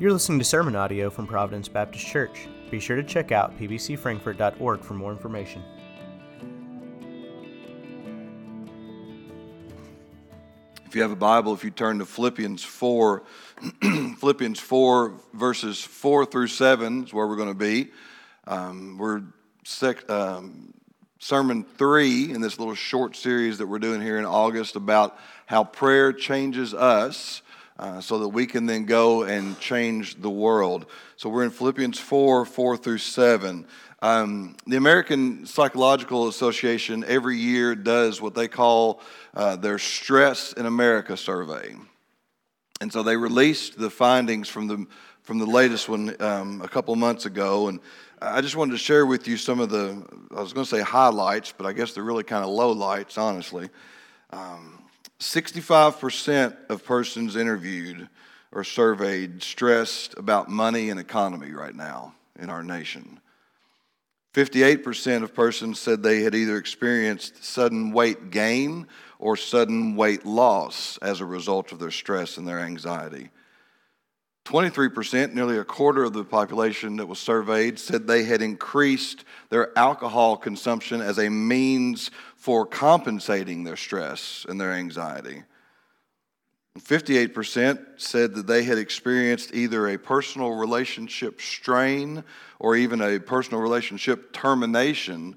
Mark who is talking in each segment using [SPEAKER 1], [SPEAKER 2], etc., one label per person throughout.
[SPEAKER 1] You're listening to sermon audio from Providence Baptist Church. Be sure to check out pbcfrankfurt.org for more information.
[SPEAKER 2] If you have a Bible, if you turn to Philippians 4, Philippians 4, verses 4 through 7 is where we're going to be. Um, we're sec, um, sermon 3 in this little short series that we're doing here in August about how prayer changes us. Uh, so that we can then go and change the world. So we're in Philippians 4 4 through 7. Um, the American Psychological Association every year does what they call uh, their Stress in America survey. And so they released the findings from the, from the latest one um, a couple months ago. And I just wanted to share with you some of the, I was going to say highlights, but I guess they're really kind of low lights, honestly. Um, 65% of persons interviewed or surveyed stressed about money and economy right now in our nation. 58% of persons said they had either experienced sudden weight gain or sudden weight loss as a result of their stress and their anxiety. 23%, nearly a quarter of the population that was surveyed, said they had increased their alcohol consumption as a means for compensating their stress and their anxiety. 58% said that they had experienced either a personal relationship strain or even a personal relationship termination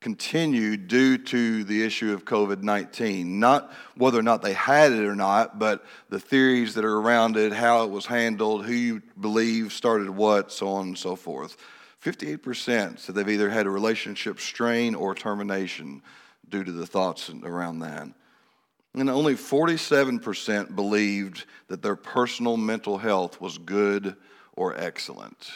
[SPEAKER 2] continued due to the issue of COVID 19. Not whether or not they had it or not, but the theories that are around it, how it was handled, who you believe started what, so on and so forth. 58% said they've either had a relationship strain or termination due to the thoughts around that. And only 47% believed that their personal mental health was good or excellent.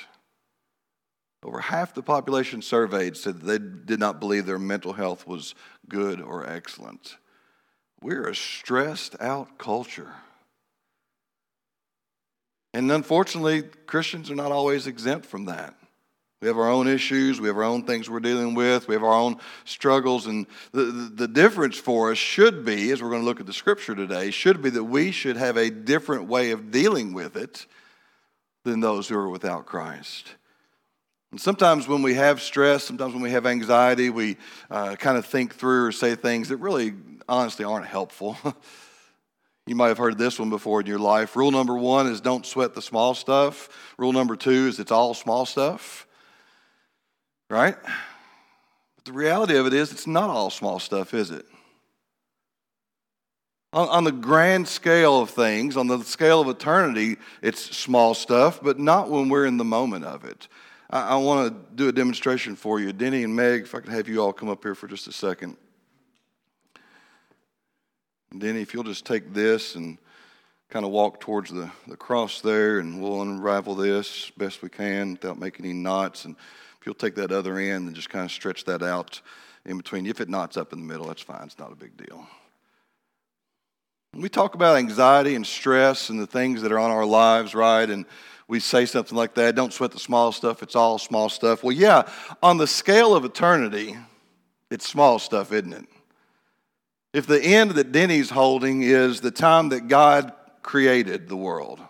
[SPEAKER 2] Over half the population surveyed said they did not believe their mental health was good or excellent. We're a stressed out culture. And unfortunately, Christians are not always exempt from that. We have our own issues, we have our own things we're dealing with, we have our own struggles. And the, the, the difference for us should be, as we're going to look at the scripture today, should be that we should have a different way of dealing with it than those who are without Christ. And sometimes when we have stress, sometimes when we have anxiety, we uh, kind of think through or say things that really, honestly, aren't helpful. you might have heard this one before in your life. Rule number one is don't sweat the small stuff. Rule number two is it's all small stuff. Right? But the reality of it is, it's not all small stuff, is it? On, on the grand scale of things, on the scale of eternity, it's small stuff, but not when we're in the moment of it. I, I want to do a demonstration for you. Denny and Meg, if I could have you all come up here for just a second. Denny, if you'll just take this and kind of walk towards the, the cross there, and we'll unravel this best we can without making any knots. And you'll take that other end and just kind of stretch that out in between. If it knots up in the middle, that's fine. It's not a big deal. When we talk about anxiety and stress and the things that are on our lives, right? And we say something like that don't sweat the small stuff, it's all small stuff. Well, yeah, on the scale of eternity, it's small stuff, isn't it? If the end that Denny's holding is the time that God created the world,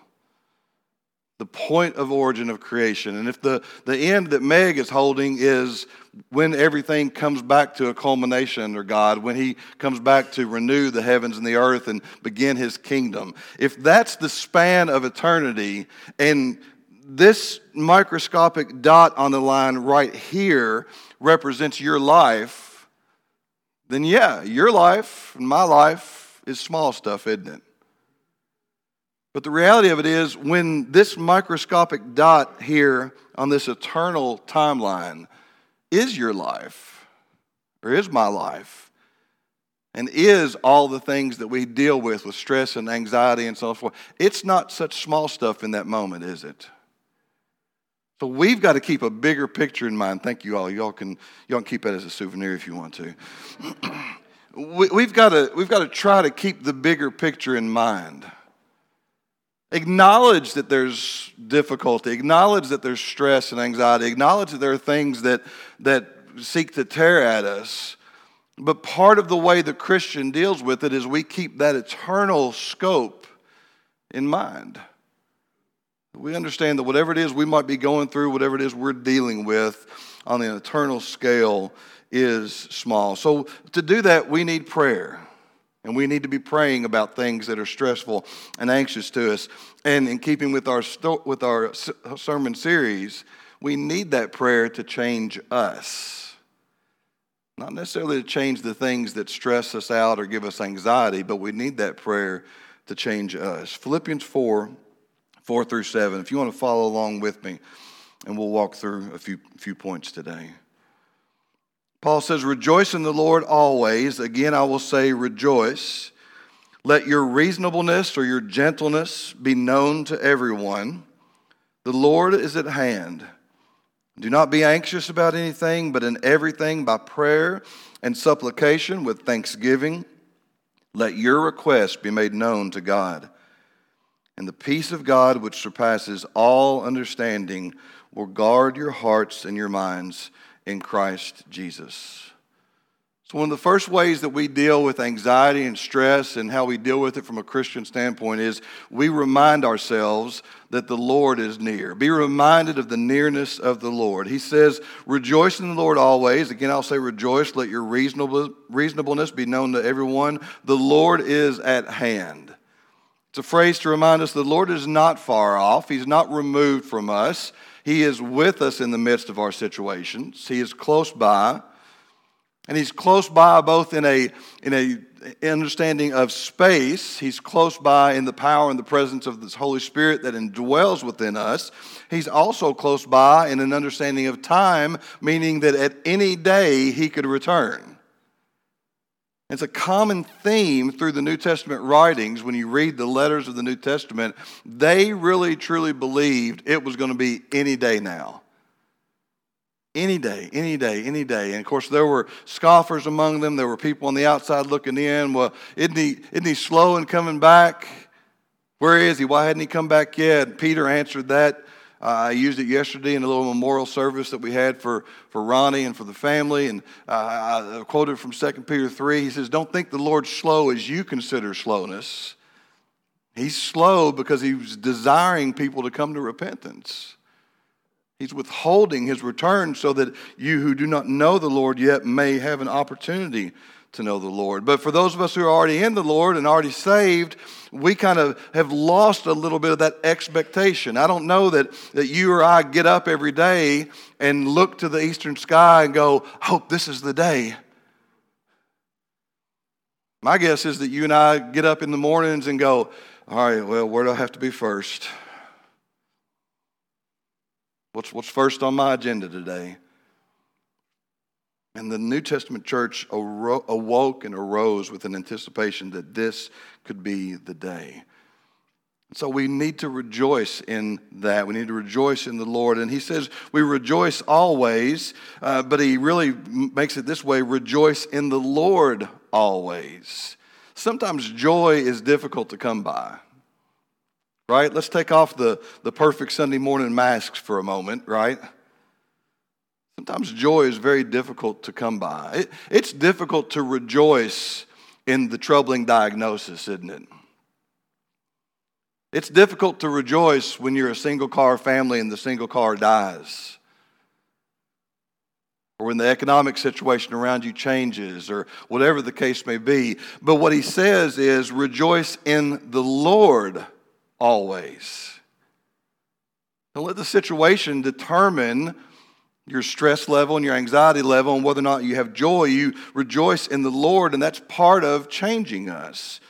[SPEAKER 2] the point of origin of creation. And if the, the end that Meg is holding is when everything comes back to a culmination under God, when He comes back to renew the heavens and the earth and begin His kingdom, if that's the span of eternity, and this microscopic dot on the line right here represents your life, then yeah, your life and my life is small stuff, isn't it? But the reality of it is, when this microscopic dot here on this eternal timeline is your life, or is my life, and is all the things that we deal with, with stress and anxiety and so forth, it's not such small stuff in that moment, is it? So we've got to keep a bigger picture in mind. Thank you all. Y'all can, y'all can keep that as a souvenir if you want to. we, have got to, we've got to try to keep the bigger picture in mind. Acknowledge that there's difficulty. Acknowledge that there's stress and anxiety. Acknowledge that there are things that, that seek to tear at us. But part of the way the Christian deals with it is we keep that eternal scope in mind. We understand that whatever it is we might be going through, whatever it is we're dealing with on an eternal scale is small. So, to do that, we need prayer. And we need to be praying about things that are stressful and anxious to us. And in keeping with our, with our sermon series, we need that prayer to change us. Not necessarily to change the things that stress us out or give us anxiety, but we need that prayer to change us. Philippians 4 4 through 7. If you want to follow along with me, and we'll walk through a few, few points today. Paul says, Rejoice in the Lord always. Again, I will say, rejoice. Let your reasonableness or your gentleness be known to everyone. The Lord is at hand. Do not be anxious about anything, but in everything by prayer and supplication with thanksgiving, let your requests be made known to God. And the peace of God, which surpasses all understanding, will guard your hearts and your minds in Christ Jesus. So, one of the first ways that we deal with anxiety and stress and how we deal with it from a Christian standpoint is we remind ourselves that the Lord is near. Be reminded of the nearness of the Lord. He says, Rejoice in the Lord always. Again, I'll say, Rejoice. Let your reasonable, reasonableness be known to everyone. The Lord is at hand. It's a phrase to remind us the Lord is not far off, He's not removed from us. He is with us in the midst of our situations. He is close by. And he's close by both in a, in a understanding of space. He's close by in the power and the presence of this Holy Spirit that indwells within us. He's also close by in an understanding of time, meaning that at any day he could return. It's a common theme through the New Testament writings when you read the letters of the New Testament. They really truly believed it was going to be any day now. Any day, any day, any day. And of course, there were scoffers among them. There were people on the outside looking in. Well, isn't he, isn't he slow in coming back? Where is he? Why hadn't he come back yet? Peter answered that I used it yesterday in a little memorial service that we had for, for Ronnie and for the family. And uh, I quoted from 2 Peter 3. He says, Don't think the Lord's slow as you consider slowness. He's slow because he's desiring people to come to repentance. He's withholding his return so that you who do not know the Lord yet may have an opportunity to know the Lord. But for those of us who are already in the Lord and already saved, we kind of have lost a little bit of that expectation. I don't know that, that you or I get up every day and look to the eastern sky and go, hope this is the day. My guess is that you and I get up in the mornings and go, all right, well, where do I have to be first? What's, what's first on my agenda today? And the New Testament church awoke and arose with an anticipation that this could be the day. So we need to rejoice in that. We need to rejoice in the Lord. And he says we rejoice always, uh, but he really makes it this way rejoice in the Lord always. Sometimes joy is difficult to come by, right? Let's take off the, the perfect Sunday morning masks for a moment, right? Sometimes joy is very difficult to come by. It, it's difficult to rejoice in the troubling diagnosis, isn't it? It's difficult to rejoice when you're a single car family and the single car dies. Or when the economic situation around you changes, or whatever the case may be. But what he says is rejoice in the Lord always. Don't let the situation determine your stress level and your anxiety level and whether or not you have joy. You rejoice in the Lord, and that's part of changing us.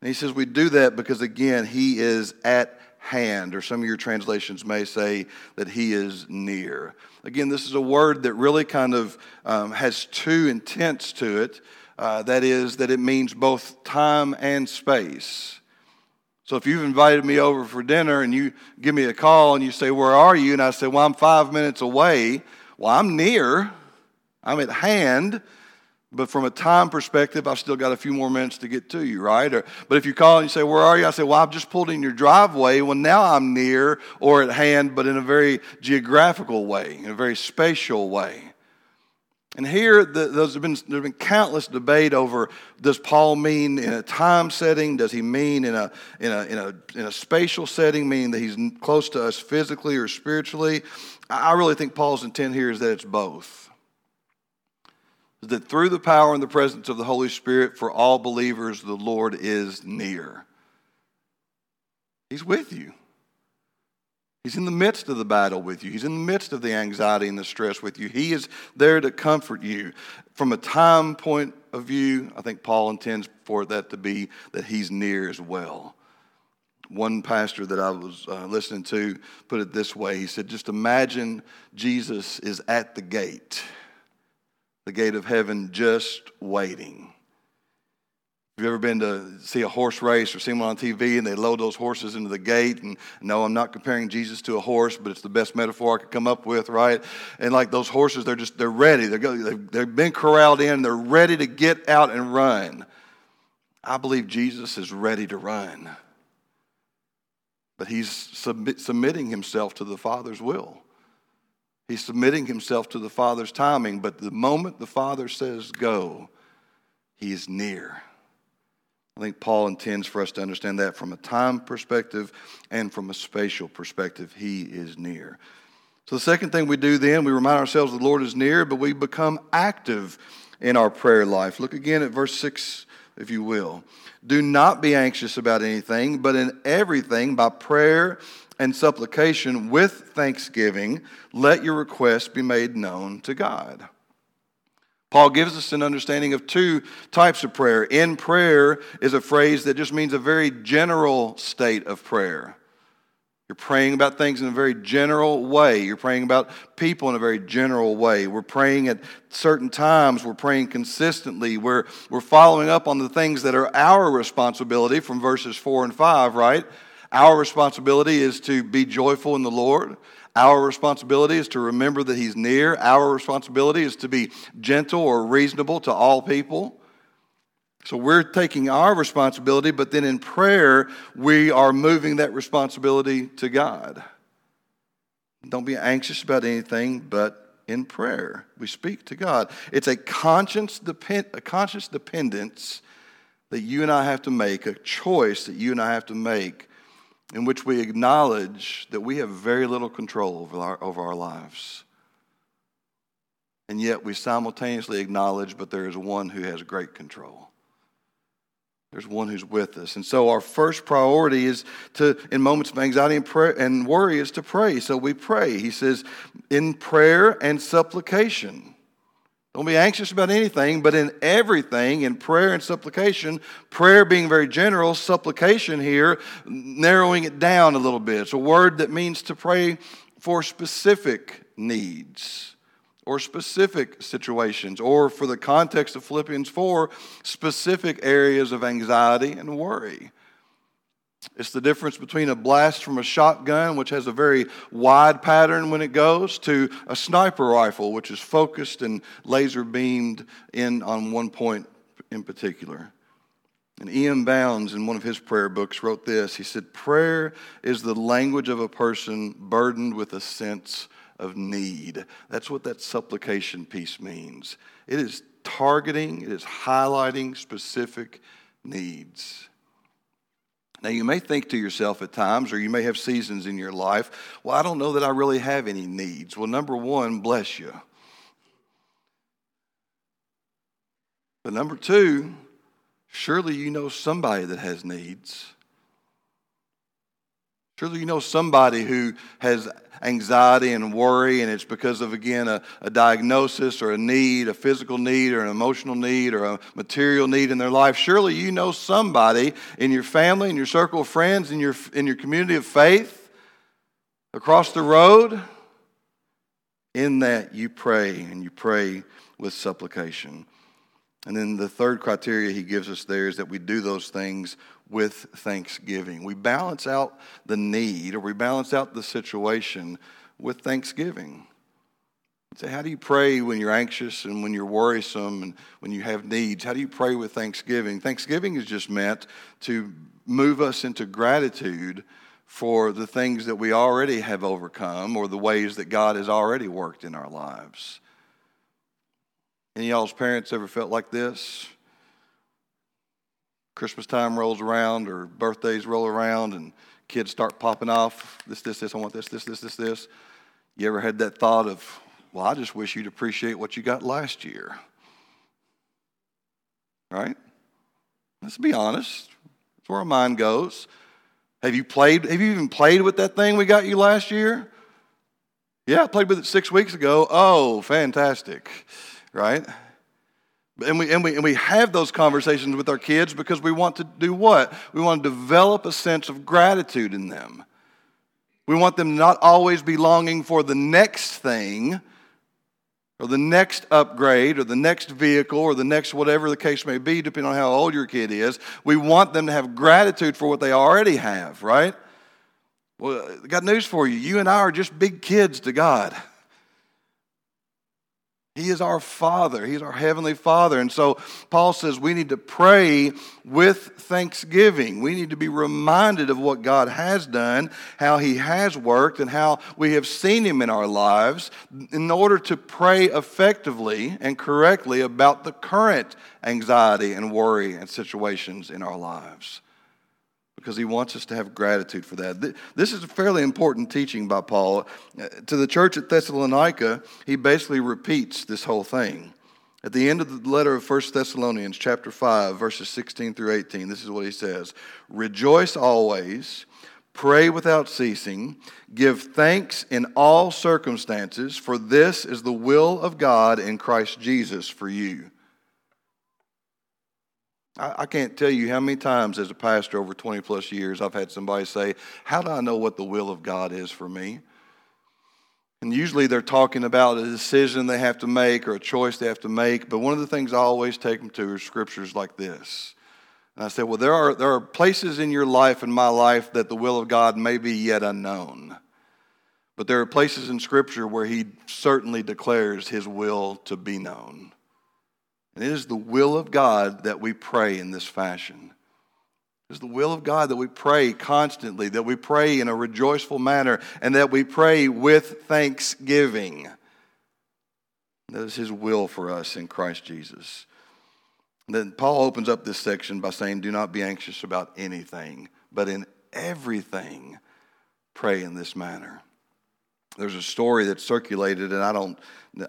[SPEAKER 2] And he says we do that because, again, he is at hand, or some of your translations may say that he is near. Again, this is a word that really kind of um, has two intents to it. Uh, that is, that it means both time and space. So if you've invited me over for dinner and you give me a call and you say, Where are you? And I say, Well, I'm five minutes away well, I'm near, I'm at hand, but from a time perspective, I've still got a few more minutes to get to you, right? Or, but if you call and you say, Where are you? I say, Well, I've just pulled in your driveway. Well, now I'm near or at hand, but in a very geographical way, in a very spatial way. And here, the, have been, there have been countless debate over does Paul mean in a time setting? Does he mean in a, in, a, in, a, in a spatial setting, meaning that he's close to us physically or spiritually? I really think Paul's intent here is that it's both. That through the power and the presence of the Holy Spirit for all believers, the Lord is near. He's with you. He's in the midst of the battle with you. He's in the midst of the anxiety and the stress with you. He is there to comfort you. From a time point of view, I think Paul intends for that to be that he's near as well. One pastor that I was uh, listening to put it this way He said, Just imagine Jesus is at the gate, the gate of heaven, just waiting. Have you ever been to see a horse race or seen one on TV and they load those horses into the gate? And no, I'm not comparing Jesus to a horse, but it's the best metaphor I could come up with, right? And like those horses, they're just, they're ready. They're, they've been corralled in. They're ready to get out and run. I believe Jesus is ready to run. But he's submit, submitting himself to the Father's will. He's submitting himself to the Father's timing. But the moment the Father says go, he is near. I think Paul intends for us to understand that from a time perspective and from a spatial perspective. He is near. So, the second thing we do then, we remind ourselves the Lord is near, but we become active in our prayer life. Look again at verse 6, if you will. Do not be anxious about anything, but in everything, by prayer and supplication with thanksgiving, let your requests be made known to God. Paul gives us an understanding of two types of prayer. In prayer is a phrase that just means a very general state of prayer. You're praying about things in a very general way. You're praying about people in a very general way. We're praying at certain times. We're praying consistently. We're, we're following up on the things that are our responsibility from verses 4 and 5, right? Our responsibility is to be joyful in the Lord. Our responsibility is to remember that He's near. Our responsibility is to be gentle or reasonable to all people. So we're taking our responsibility, but then in prayer, we are moving that responsibility to God. Don't be anxious about anything, but in prayer, we speak to God. It's a conscious, depend, a conscious dependence that you and I have to make, a choice that you and I have to make in which we acknowledge that we have very little control over our, over our lives. And yet we simultaneously acknowledge, but there is one who has great control. There's one who's with us. And so our first priority is to, in moments of anxiety and, prayer, and worry, is to pray. So we pray. He says, in prayer and supplication. Don't be anxious about anything, but in everything, in prayer and supplication, prayer being very general, supplication here, narrowing it down a little bit. It's a word that means to pray for specific needs or specific situations, or for the context of Philippians 4, specific areas of anxiety and worry. It's the difference between a blast from a shotgun, which has a very wide pattern when it goes, to a sniper rifle, which is focused and laser beamed in on one point in particular. And E.M. Bounds, in one of his prayer books, wrote this. He said, Prayer is the language of a person burdened with a sense of need. That's what that supplication piece means. It is targeting, it is highlighting specific needs. Now, you may think to yourself at times, or you may have seasons in your life, well, I don't know that I really have any needs. Well, number one, bless you. But number two, surely you know somebody that has needs. Surely you know somebody who has anxiety and worry, and it's because of, again, a, a, diagnosis or a need, a physical need or an emotional need or a material need in their life. Surely you know somebody in your family, in your circle of friends, in your, in your community of faith, across the road. In that you pray, and you pray with supplication. And then the third criteria he gives us there is that we do those things with thanksgiving. We balance out the need or we balance out the situation with thanksgiving. Say, how do you pray when you're anxious and when you're worrisome and when you have needs? How do you pray with thanksgiving? Thanksgiving is just meant to move us into gratitude for the things that we already have overcome or the ways that God has already worked in our lives. Any y'all's parents ever felt like this? Christmas time rolls around or birthdays roll around and kids start popping off this, this, this, I want this, this, this, this, this. You ever had that thought of, well, I just wish you'd appreciate what you got last year? Right? Let's be honest. That's where our mind goes. Have you played? Have you even played with that thing we got you last year? Yeah, I played with it six weeks ago. Oh, fantastic. Right? And we, and, we, and we have those conversations with our kids because we want to do what? We want to develop a sense of gratitude in them. We want them not always be longing for the next thing or the next upgrade or the next vehicle or the next whatever the case may be, depending on how old your kid is. We want them to have gratitude for what they already have, right? Well, I got news for you. You and I are just big kids to God. He is our Father. He's our Heavenly Father. And so Paul says we need to pray with thanksgiving. We need to be reminded of what God has done, how He has worked, and how we have seen Him in our lives in order to pray effectively and correctly about the current anxiety and worry and situations in our lives because he wants us to have gratitude for that. This is a fairly important teaching by Paul. Uh, to the church at Thessalonica, he basically repeats this whole thing. At the end of the letter of 1 Thessalonians, chapter 5, verses 16 through 18, this is what he says Rejoice always, pray without ceasing, give thanks in all circumstances, for this is the will of God in Christ Jesus for you. I, can't tell you how many times as a pastor over 20 plus years I've had somebody say, How do I know what the will of God is for me? And usually they're talking about a decision they have to make or a choice they have to make. But one of the things I always take them to are scriptures like this. And I said, Well, there are, there are places in your life and my life that the will of God may be yet unknown. But there are places in Scripture where He certainly declares His will to be known. And it is the will of God that we pray in this fashion. It is the will of God that we pray constantly, that we pray in a rejoiceful manner, and that we pray with thanksgiving. That is His will for us in Christ Jesus. And then Paul opens up this section by saying, Do not be anxious about anything, but in everything pray in this manner. There's a story that circulated, and I don't,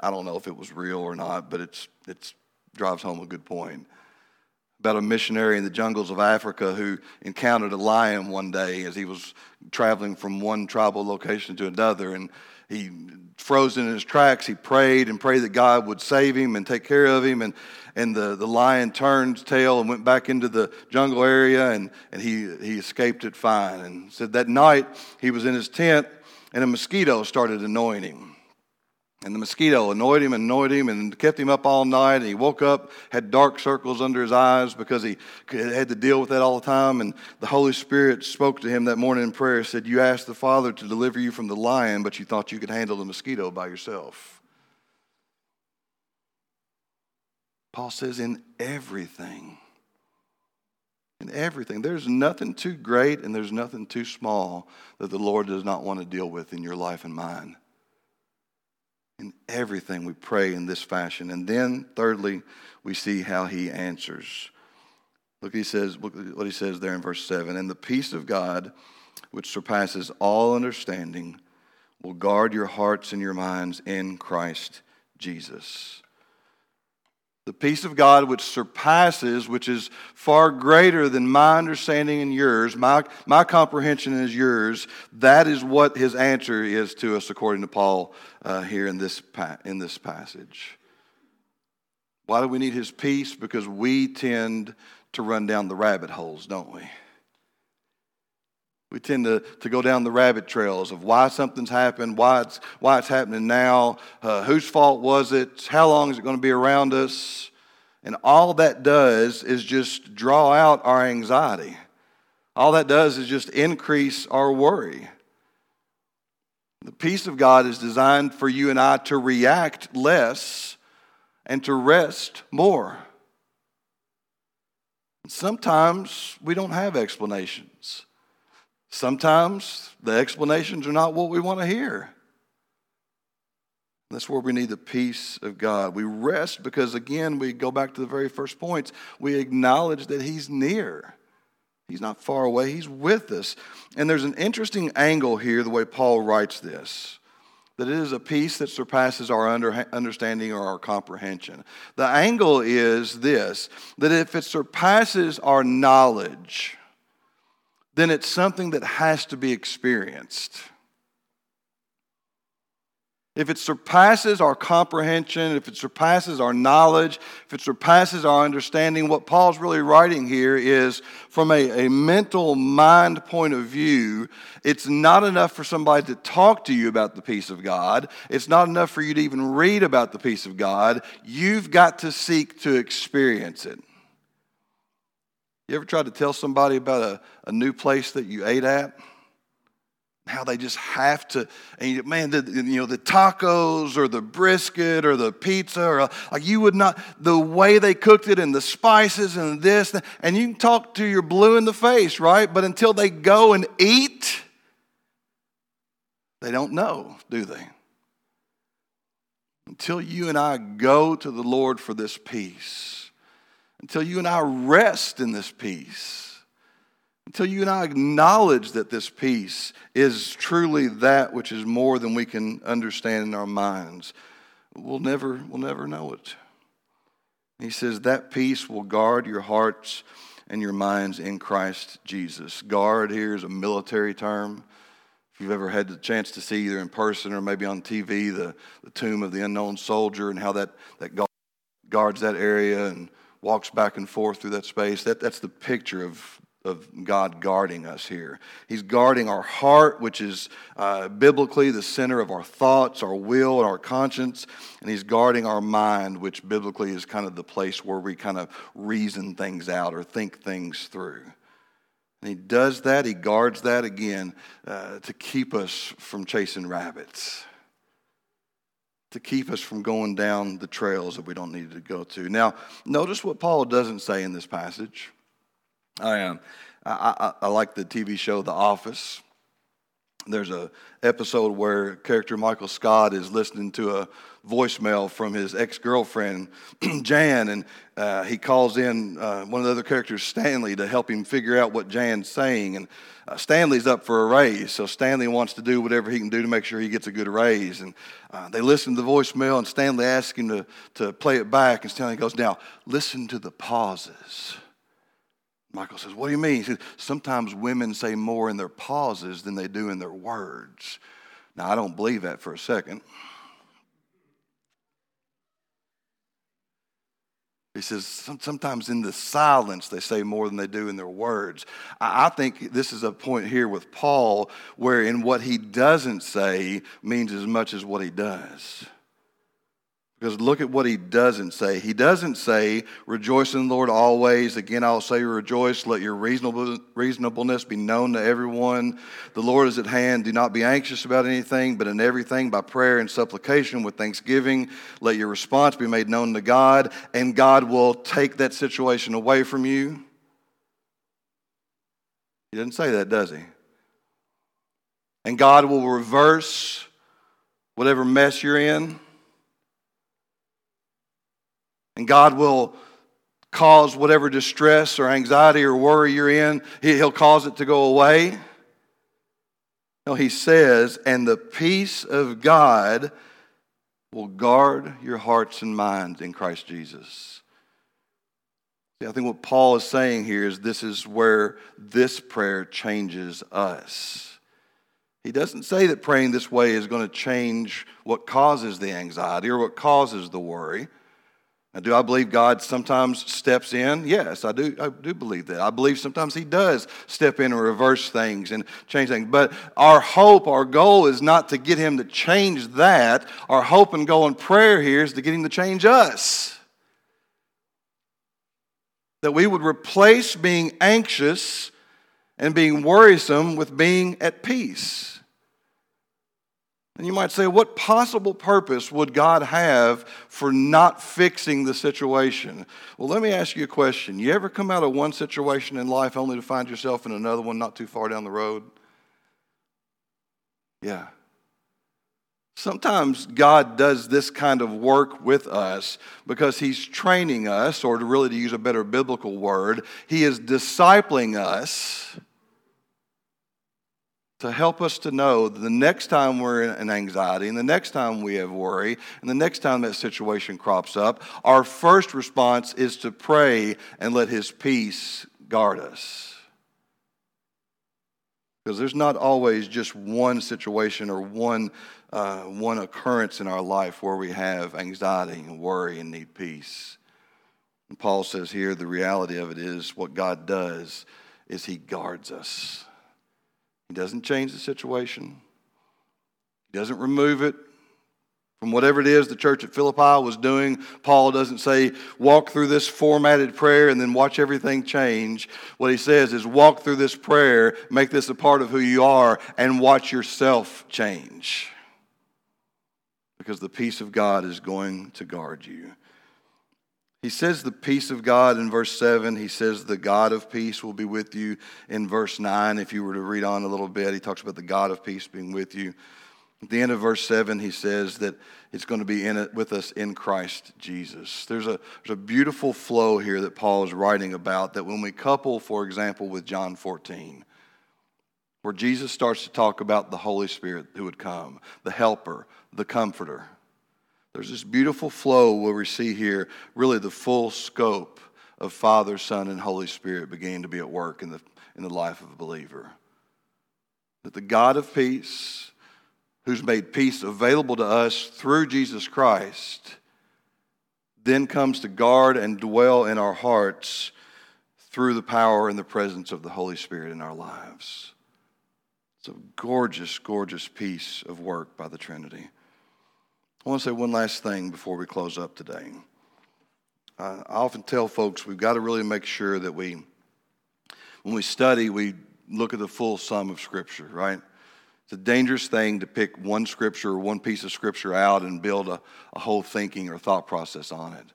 [SPEAKER 2] I don't know if it was real or not, but it's, it's drives home a good point about a missionary in the jungles of Africa who encountered a lion one day as he was traveling from one tribal location to another. And he froze in his tracks. He prayed and prayed that God would save him and take care of him. And, and the, the lion turned tail and went back into the jungle area and, and he, he escaped it fine. And said that night he was in his tent and a mosquito started annoying him. And the mosquito annoyed him and annoyed him and kept him up all night. And he woke up, had dark circles under his eyes because he had to deal with that all the time. And the Holy Spirit spoke to him that morning in prayer, said, You asked the Father to deliver you from the lion, but you thought you could handle the mosquito by yourself. Paul says, In everything, in everything, there's nothing too great and there's nothing too small that the Lord does not want to deal with in your life and mine. In everything, we pray in this fashion. And then, thirdly, we see how he answers. Look, he says, look what he says there in verse 7 And the peace of God, which surpasses all understanding, will guard your hearts and your minds in Christ Jesus. The peace of God, which surpasses, which is far greater than my understanding and yours, my, my comprehension is yours, that is what his answer is to us, according to Paul uh, here in this, in this passage. Why do we need his peace? Because we tend to run down the rabbit holes, don't we? We tend to, to go down the rabbit trails of why something's happened, why it's, why it's happening now, uh, whose fault was it, how long is it going to be around us. And all that does is just draw out our anxiety. All that does is just increase our worry. The peace of God is designed for you and I to react less and to rest more. Sometimes we don't have explanations. Sometimes the explanations are not what we want to hear. That's where we need the peace of God. We rest because, again, we go back to the very first points. We acknowledge that He's near. He's not far away, He's with us. And there's an interesting angle here, the way Paul writes this that it is a peace that surpasses our under, understanding or our comprehension. The angle is this that if it surpasses our knowledge, then it's something that has to be experienced. If it surpasses our comprehension, if it surpasses our knowledge, if it surpasses our understanding, what Paul's really writing here is from a, a mental mind point of view, it's not enough for somebody to talk to you about the peace of God. It's not enough for you to even read about the peace of God. You've got to seek to experience it. You ever tried to tell somebody about a, a new place that you ate at? how they just have to and man the, you know the tacos or the brisket or the pizza or like you would not the way they cooked it and the spices and this and you can talk to your blue in the face right but until they go and eat they don't know do they until you and I go to the Lord for this peace until you and I rest in this peace until you and I acknowledge that this peace is truly that which is more than we can understand in our minds, we'll never, we'll never know it. He says that peace will guard your hearts and your minds in Christ Jesus. Guard here is a military term. If you've ever had the chance to see either in person or maybe on TV the, the tomb of the unknown soldier and how that, that guards that area and walks back and forth through that space, that, that's the picture of of God guarding us here. He's guarding our heart, which is uh, biblically the center of our thoughts, our will, and our conscience. And He's guarding our mind, which biblically is kind of the place where we kind of reason things out or think things through. And He does that, He guards that again uh, to keep us from chasing rabbits. To keep us from going down the trails that we don't need to go to. Now, notice what Paul doesn't say in this passage. I am. I, I, I like the TV show The Office. There's a episode where character Michael Scott is listening to a voicemail from his ex-girlfriend Jan, and uh, he calls in uh, one of the other characters, Stanley, to help him figure out what Jan's saying. And uh, Stanley's up for a raise, so Stanley wants to do whatever he can do to make sure he gets a good raise. And uh, they listen to the voicemail, and Stanley asks him to, to play it back, and Stanley goes, "Now listen to the pauses." Michael says, What do you mean? He says, Sometimes women say more in their pauses than they do in their words. Now, I don't believe that for a second. He says, sometimes in the silence they say more than they do in their words. I think this is a point here with Paul where in what he doesn't say means as much as what he does. Because look at what he doesn't say. He doesn't say, Rejoice in the Lord always. Again, I'll say, Rejoice. Let your reasonable, reasonableness be known to everyone. The Lord is at hand. Do not be anxious about anything, but in everything, by prayer and supplication with thanksgiving, let your response be made known to God, and God will take that situation away from you. He doesn't say that, does he? And God will reverse whatever mess you're in and God will cause whatever distress or anxiety or worry you're in, He'll cause it to go away. No, He says, and the peace of God will guard your hearts and minds in Christ Jesus. See, I think what Paul is saying here is this is where this prayer changes us. He doesn't say that praying this way is going to change what causes the anxiety or what causes the worry. Now, do I believe God sometimes steps in? Yes, I do. I do believe that. I believe sometimes He does step in and reverse things and change things. But our hope, our goal is not to get Him to change that. Our hope and goal in prayer here is to get Him to change us. That we would replace being anxious and being worrisome with being at peace. And you might say, what possible purpose would God have for not fixing the situation? Well, let me ask you a question. You ever come out of one situation in life only to find yourself in another one not too far down the road? Yeah. Sometimes God does this kind of work with us because He's training us, or to really to use a better biblical word, He is discipling us to help us to know that the next time we're in anxiety and the next time we have worry and the next time that situation crops up, our first response is to pray and let His peace guard us. Because there's not always just one situation or one, uh, one occurrence in our life where we have anxiety and worry and need peace. And Paul says here the reality of it is what God does is He guards us. He doesn't change the situation, He doesn't remove it. From whatever it is the church at Philippi was doing, Paul doesn't say, walk through this formatted prayer and then watch everything change. What he says is, walk through this prayer, make this a part of who you are, and watch yourself change. Because the peace of God is going to guard you. He says the peace of God in verse 7. He says the God of peace will be with you in verse 9. If you were to read on a little bit, he talks about the God of peace being with you. At the end of verse 7, he says that it's going to be in it with us in Christ Jesus. There's a, there's a beautiful flow here that Paul is writing about that when we couple, for example, with John 14, where Jesus starts to talk about the Holy Spirit who would come, the helper, the comforter. There's this beautiful flow where we see here really the full scope of Father, Son, and Holy Spirit beginning to be at work in the, in the life of a believer. That the God of peace, who's made peace available to us through Jesus Christ, then comes to guard and dwell in our hearts through the power and the presence of the Holy Spirit in our lives. It's a gorgeous, gorgeous piece of work by the Trinity. I want to say one last thing before we close up today. I often tell folks we've got to really make sure that we, when we study, we look at the full sum of Scripture, right? It's a dangerous thing to pick one Scripture or one piece of Scripture out and build a, a whole thinking or thought process on it.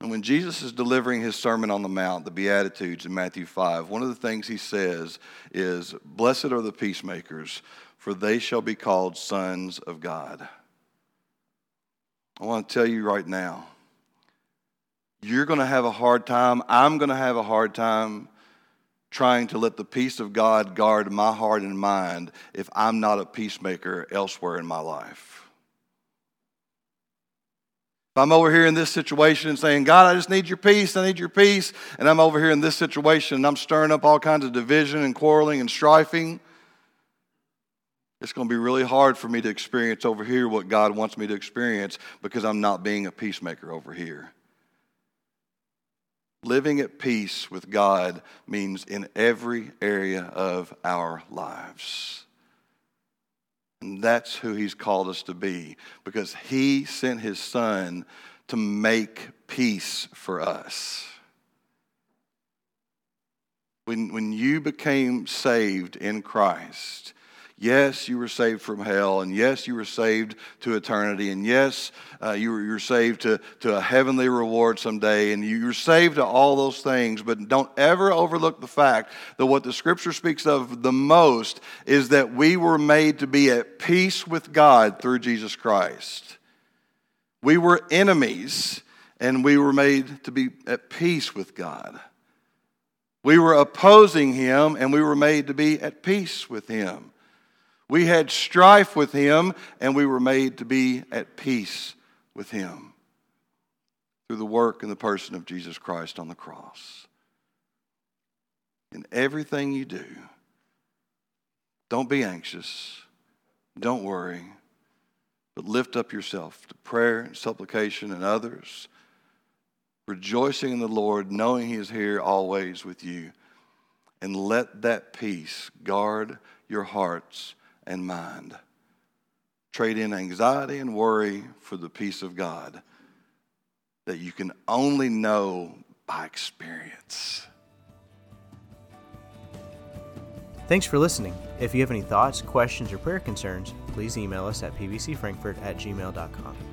[SPEAKER 2] And when Jesus is delivering his Sermon on the Mount, the Beatitudes in Matthew 5, one of the things he says is, Blessed are the peacemakers, for they shall be called sons of God. I want to tell you right now, you're going to have a hard time. I'm going to have a hard time trying to let the peace of God guard my heart and mind if I'm not a peacemaker elsewhere in my life. If I'm over here in this situation and saying, God, I just need your peace, I need your peace, and I'm over here in this situation and I'm stirring up all kinds of division and quarreling and strifing, it's going to be really hard for me to experience over here what God wants me to experience because I'm not being a peacemaker over here. Living at peace with God means in every area of our lives. And that's who He's called us to be because He sent His Son to make peace for us. When, when you became saved in Christ, Yes, you were saved from hell, and yes, you were saved to eternity, and yes, uh, you, were, you saved to, to a heavenly reward someday, and you, you're saved to all those things. But don't ever overlook the fact that what the scripture speaks of the most is that we were made to be at peace with God through Jesus Christ. We were enemies, and we were made to be at peace with God. We were opposing him, and we were made to be at peace with him. We had strife with him, and we were made to be at peace with him through the work and the person of Jesus Christ on the cross. In everything you do, don't be anxious, don't worry, but lift up yourself to prayer and supplication and others, rejoicing in the Lord, knowing He is here always with you. And let that peace guard your hearts and mind. Trade in anxiety and worry for the peace of God that you can only know by experience.
[SPEAKER 1] Thanks for listening. If you have any thoughts, questions, or prayer concerns, please email us at pbcfrankfurt at gmail.com.